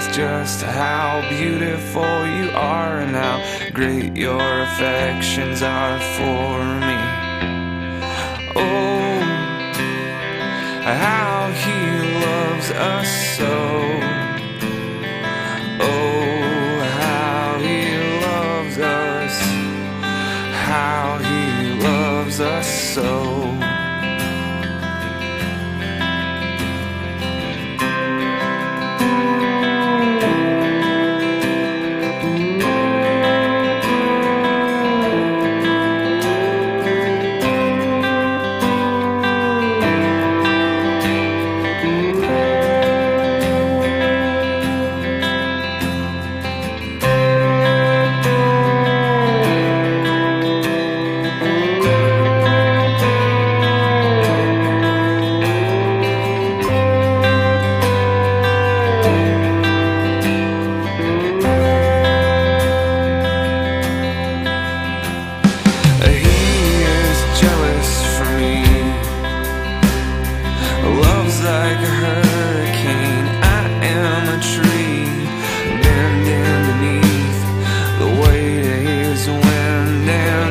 Realize just how beautiful you are and how great your affections are for me. Oh, how he loves us so. Oh, how he loves us. How he loves us so. His wind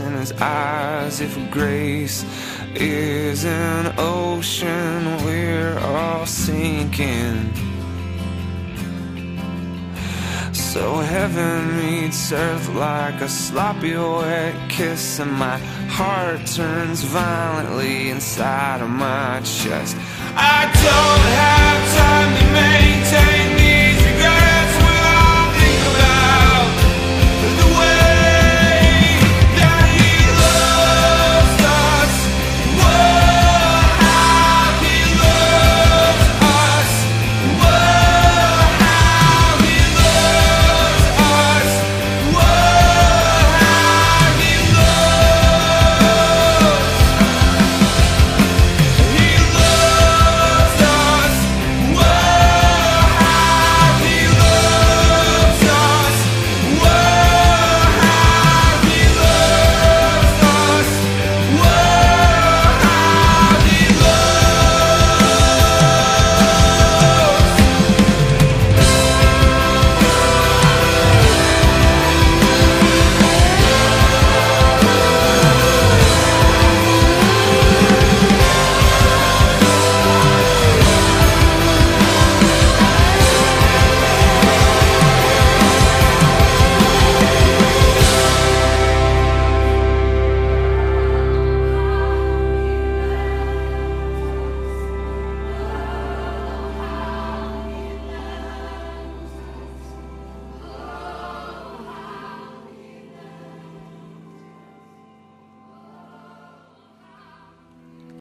in his eyes. If grace is an ocean, we're all sinking. So heaven meets earth like a sloppy wet kiss, and my heart turns violently inside of my chest. I don't have